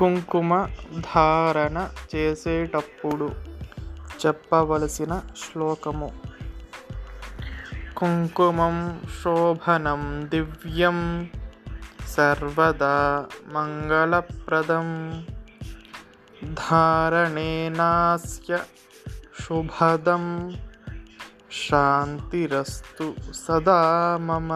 కుంకుమ ధారణ చేసేటప్పుడు చెప్పవలసిన శ్లోకము. కుంకుమం శోభనం దివ్యం సర్వదా మంగళప్రదం. ధారణేనాస్య శుభదం. శాంతిరస్తు సదా మమ.